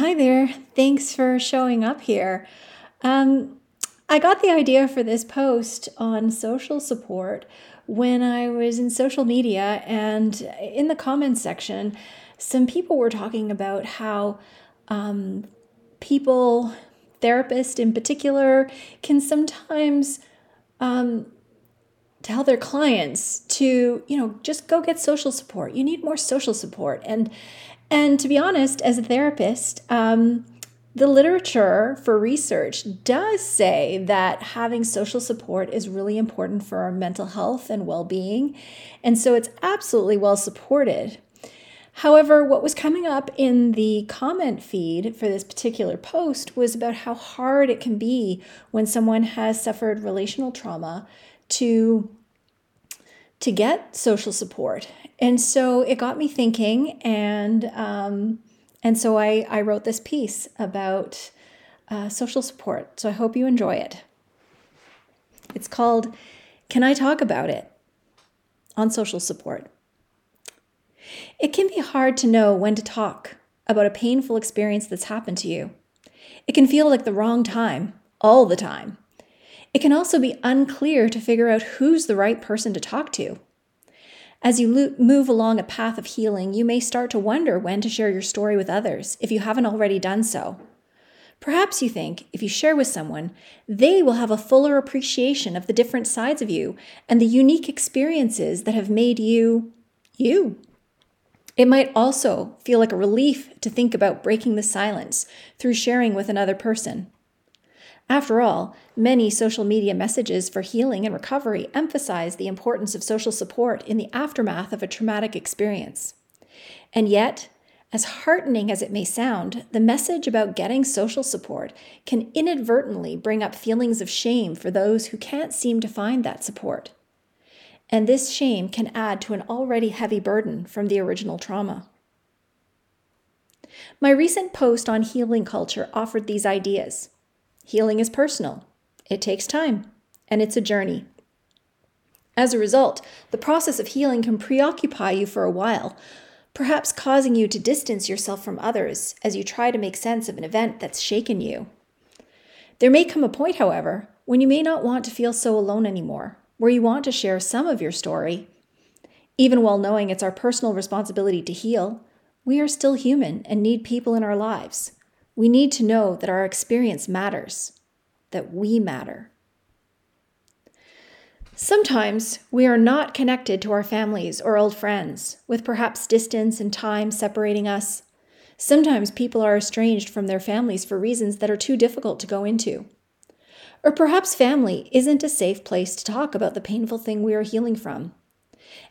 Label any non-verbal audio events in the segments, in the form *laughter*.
Hi there. Thanks for showing up here. Um, I got the idea for this post on social support when I was in social media, and in the comments section, some people were talking about how um, people, therapists in particular, can sometimes um, tell their clients to, you know, just go get social support. You need more social support, and and to be honest, as a therapist, um, the literature for research does say that having social support is really important for our mental health and well being. And so it's absolutely well supported. However, what was coming up in the comment feed for this particular post was about how hard it can be when someone has suffered relational trauma to to get social support. And so it got me thinking, and um, and so I, I wrote this piece about uh, social support. So I hope you enjoy it. It's called Can I Talk About It? on social support. It can be hard to know when to talk about a painful experience that's happened to you. It can feel like the wrong time, all the time. It can also be unclear to figure out who's the right person to talk to. As you lo- move along a path of healing, you may start to wonder when to share your story with others if you haven't already done so. Perhaps you think if you share with someone, they will have a fuller appreciation of the different sides of you and the unique experiences that have made you you. It might also feel like a relief to think about breaking the silence through sharing with another person. After all, many social media messages for healing and recovery emphasize the importance of social support in the aftermath of a traumatic experience. And yet, as heartening as it may sound, the message about getting social support can inadvertently bring up feelings of shame for those who can't seem to find that support. And this shame can add to an already heavy burden from the original trauma. My recent post on healing culture offered these ideas. Healing is personal, it takes time, and it's a journey. As a result, the process of healing can preoccupy you for a while, perhaps causing you to distance yourself from others as you try to make sense of an event that's shaken you. There may come a point, however, when you may not want to feel so alone anymore, where you want to share some of your story. Even while knowing it's our personal responsibility to heal, we are still human and need people in our lives. We need to know that our experience matters, that we matter. Sometimes we are not connected to our families or old friends, with perhaps distance and time separating us. Sometimes people are estranged from their families for reasons that are too difficult to go into. Or perhaps family isn't a safe place to talk about the painful thing we are healing from.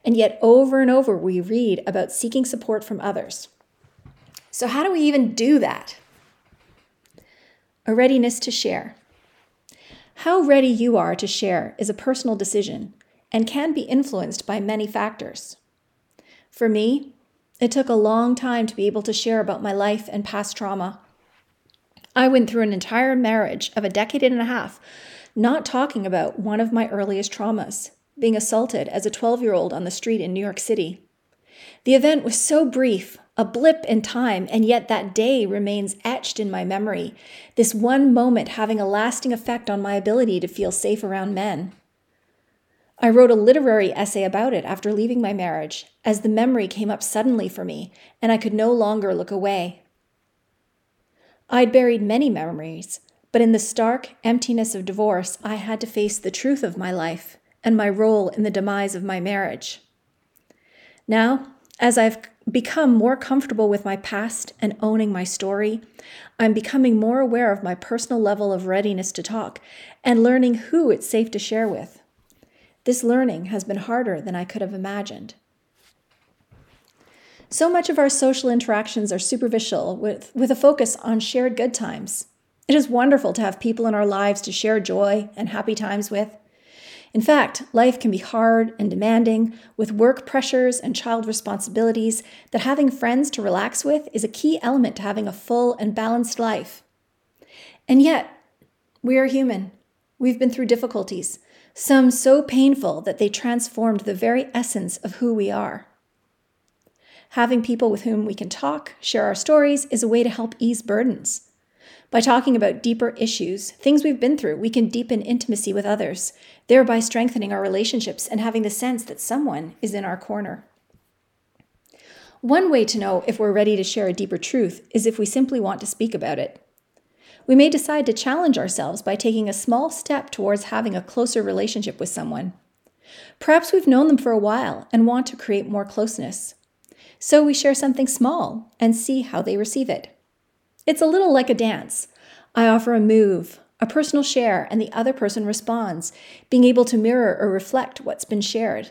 And yet, over and over, we read about seeking support from others. So, how do we even do that? A readiness to share. How ready you are to share is a personal decision and can be influenced by many factors. For me, it took a long time to be able to share about my life and past trauma. I went through an entire marriage of a decade and a half not talking about one of my earliest traumas, being assaulted as a 12 year old on the street in New York City. The event was so brief, a blip in time, and yet that day remains etched in my memory, this one moment having a lasting effect on my ability to feel safe around men. I wrote a literary essay about it after leaving my marriage, as the memory came up suddenly for me, and I could no longer look away. I'd buried many memories, but in the stark emptiness of divorce, I had to face the truth of my life and my role in the demise of my marriage. Now, as I've become more comfortable with my past and owning my story, I'm becoming more aware of my personal level of readiness to talk and learning who it's safe to share with. This learning has been harder than I could have imagined. So much of our social interactions are superficial with, with a focus on shared good times. It is wonderful to have people in our lives to share joy and happy times with. In fact, life can be hard and demanding with work pressures and child responsibilities that having friends to relax with is a key element to having a full and balanced life. And yet, we are human. We've been through difficulties, some so painful that they transformed the very essence of who we are. Having people with whom we can talk, share our stories, is a way to help ease burdens. By talking about deeper issues, things we've been through, we can deepen intimacy with others, thereby strengthening our relationships and having the sense that someone is in our corner. One way to know if we're ready to share a deeper truth is if we simply want to speak about it. We may decide to challenge ourselves by taking a small step towards having a closer relationship with someone. Perhaps we've known them for a while and want to create more closeness. So we share something small and see how they receive it. It's a little like a dance. I offer a move, a personal share, and the other person responds, being able to mirror or reflect what's been shared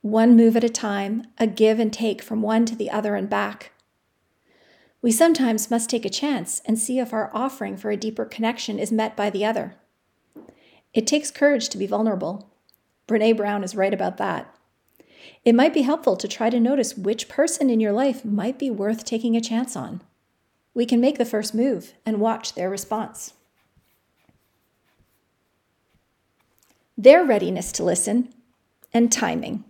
one move at a time, a give and take from one to the other and back. We sometimes must take a chance and see if our offering for a deeper connection is met by the other. It takes courage to be vulnerable. Brene Brown is right about that. It might be helpful to try to notice which person in your life might be worth taking a chance on. We can make the first move and watch their response. Their readiness to listen and timing.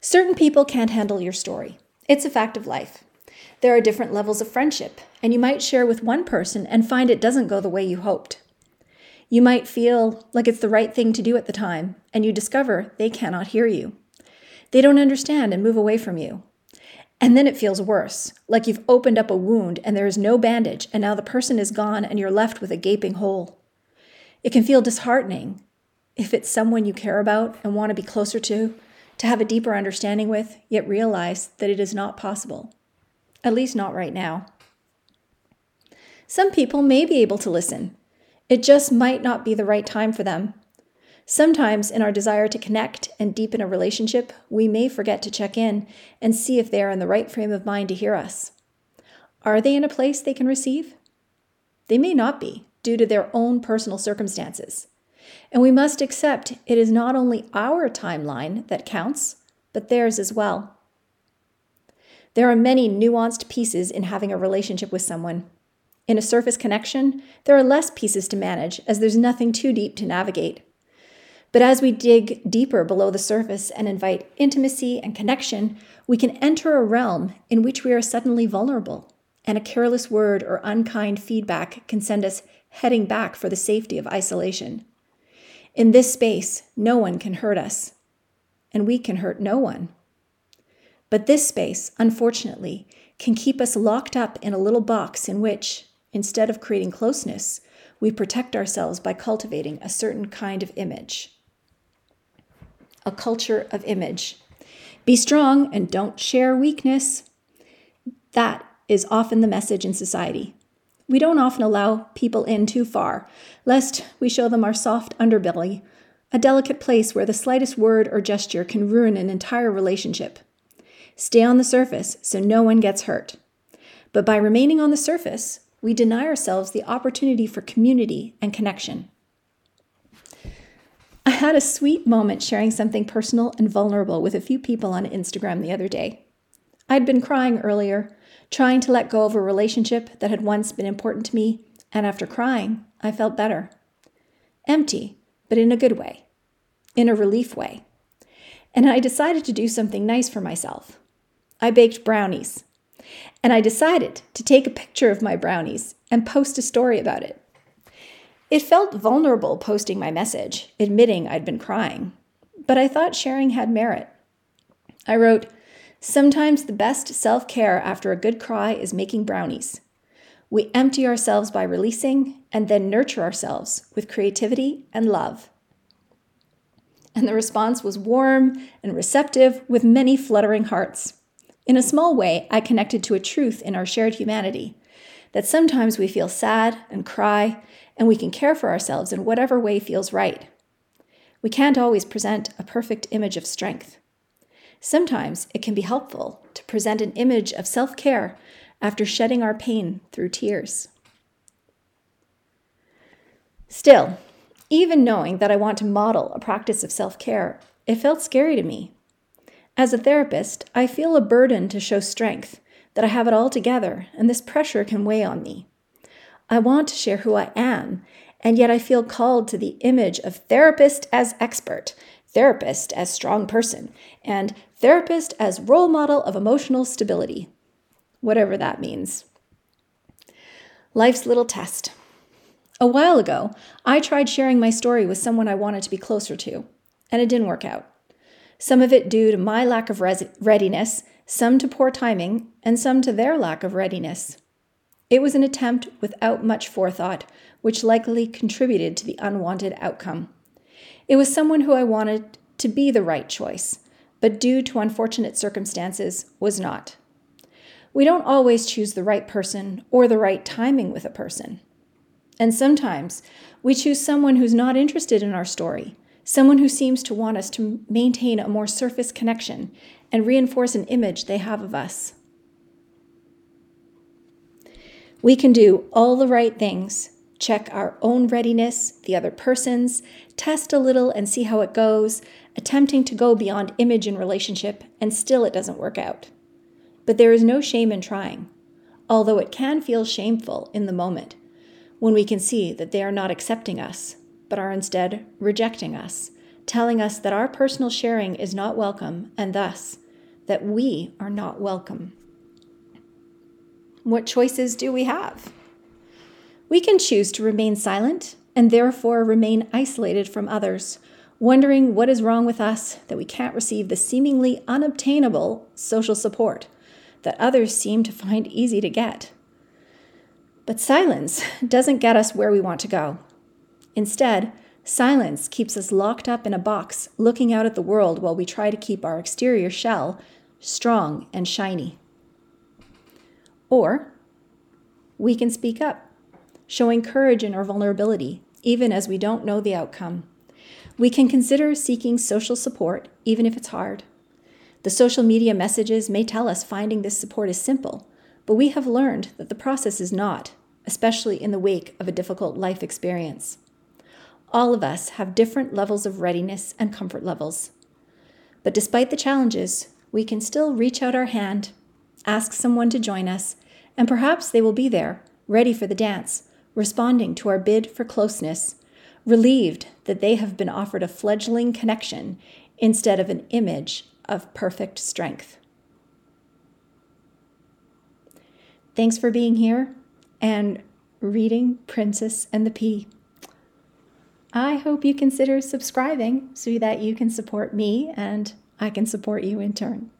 Certain people can't handle your story. It's a fact of life. There are different levels of friendship, and you might share with one person and find it doesn't go the way you hoped. You might feel like it's the right thing to do at the time, and you discover they cannot hear you. They don't understand and move away from you. And then it feels worse, like you've opened up a wound and there is no bandage, and now the person is gone and you're left with a gaping hole. It can feel disheartening if it's someone you care about and want to be closer to, to have a deeper understanding with, yet realize that it is not possible. At least not right now. Some people may be able to listen. It just might not be the right time for them. Sometimes, in our desire to connect and deepen a relationship, we may forget to check in and see if they are in the right frame of mind to hear us. Are they in a place they can receive? They may not be, due to their own personal circumstances. And we must accept it is not only our timeline that counts, but theirs as well. There are many nuanced pieces in having a relationship with someone. In a surface connection, there are less pieces to manage as there's nothing too deep to navigate. But as we dig deeper below the surface and invite intimacy and connection, we can enter a realm in which we are suddenly vulnerable, and a careless word or unkind feedback can send us heading back for the safety of isolation. In this space, no one can hurt us, and we can hurt no one. But this space, unfortunately, can keep us locked up in a little box in which, instead of creating closeness, we protect ourselves by cultivating a certain kind of image. A culture of image. Be strong and don't share weakness. That is often the message in society. We don't often allow people in too far, lest we show them our soft underbelly, a delicate place where the slightest word or gesture can ruin an entire relationship. Stay on the surface so no one gets hurt. But by remaining on the surface, we deny ourselves the opportunity for community and connection. I had a sweet moment sharing something personal and vulnerable with a few people on Instagram the other day. I'd been crying earlier, trying to let go of a relationship that had once been important to me, and after crying, I felt better. Empty, but in a good way, in a relief way. And I decided to do something nice for myself. I baked brownies. And I decided to take a picture of my brownies and post a story about it. It felt vulnerable posting my message, admitting I'd been crying, but I thought sharing had merit. I wrote, Sometimes the best self care after a good cry is making brownies. We empty ourselves by releasing and then nurture ourselves with creativity and love. And the response was warm and receptive with many fluttering hearts. In a small way, I connected to a truth in our shared humanity that sometimes we feel sad and cry, and we can care for ourselves in whatever way feels right. We can't always present a perfect image of strength. Sometimes it can be helpful to present an image of self care after shedding our pain through tears. Still, even knowing that I want to model a practice of self care, it felt scary to me. As a therapist, I feel a burden to show strength, that I have it all together, and this pressure can weigh on me. I want to share who I am, and yet I feel called to the image of therapist as expert, therapist as strong person, and therapist as role model of emotional stability, whatever that means. Life's little test. A while ago, I tried sharing my story with someone I wanted to be closer to, and it didn't work out. Some of it due to my lack of res- readiness, some to poor timing, and some to their lack of readiness. It was an attempt without much forethought, which likely contributed to the unwanted outcome. It was someone who I wanted to be the right choice, but due to unfortunate circumstances, was not. We don't always choose the right person or the right timing with a person. And sometimes we choose someone who's not interested in our story, someone who seems to want us to maintain a more surface connection and reinforce an image they have of us. We can do all the right things, check our own readiness, the other person's, test a little and see how it goes, attempting to go beyond image and relationship, and still it doesn't work out. But there is no shame in trying, although it can feel shameful in the moment when we can see that they are not accepting us, but are instead rejecting us, telling us that our personal sharing is not welcome and thus that we are not welcome. What choices do we have? We can choose to remain silent and therefore remain isolated from others, wondering what is wrong with us that we can't receive the seemingly unobtainable social support that others seem to find easy to get. But silence *laughs* doesn't get us where we want to go. Instead, silence keeps us locked up in a box looking out at the world while we try to keep our exterior shell strong and shiny. Or we can speak up, showing courage in our vulnerability, even as we don't know the outcome. We can consider seeking social support, even if it's hard. The social media messages may tell us finding this support is simple, but we have learned that the process is not, especially in the wake of a difficult life experience. All of us have different levels of readiness and comfort levels. But despite the challenges, we can still reach out our hand, ask someone to join us, and perhaps they will be there, ready for the dance, responding to our bid for closeness, relieved that they have been offered a fledgling connection instead of an image of perfect strength. Thanks for being here and reading Princess and the Pea. I hope you consider subscribing so that you can support me and I can support you in turn.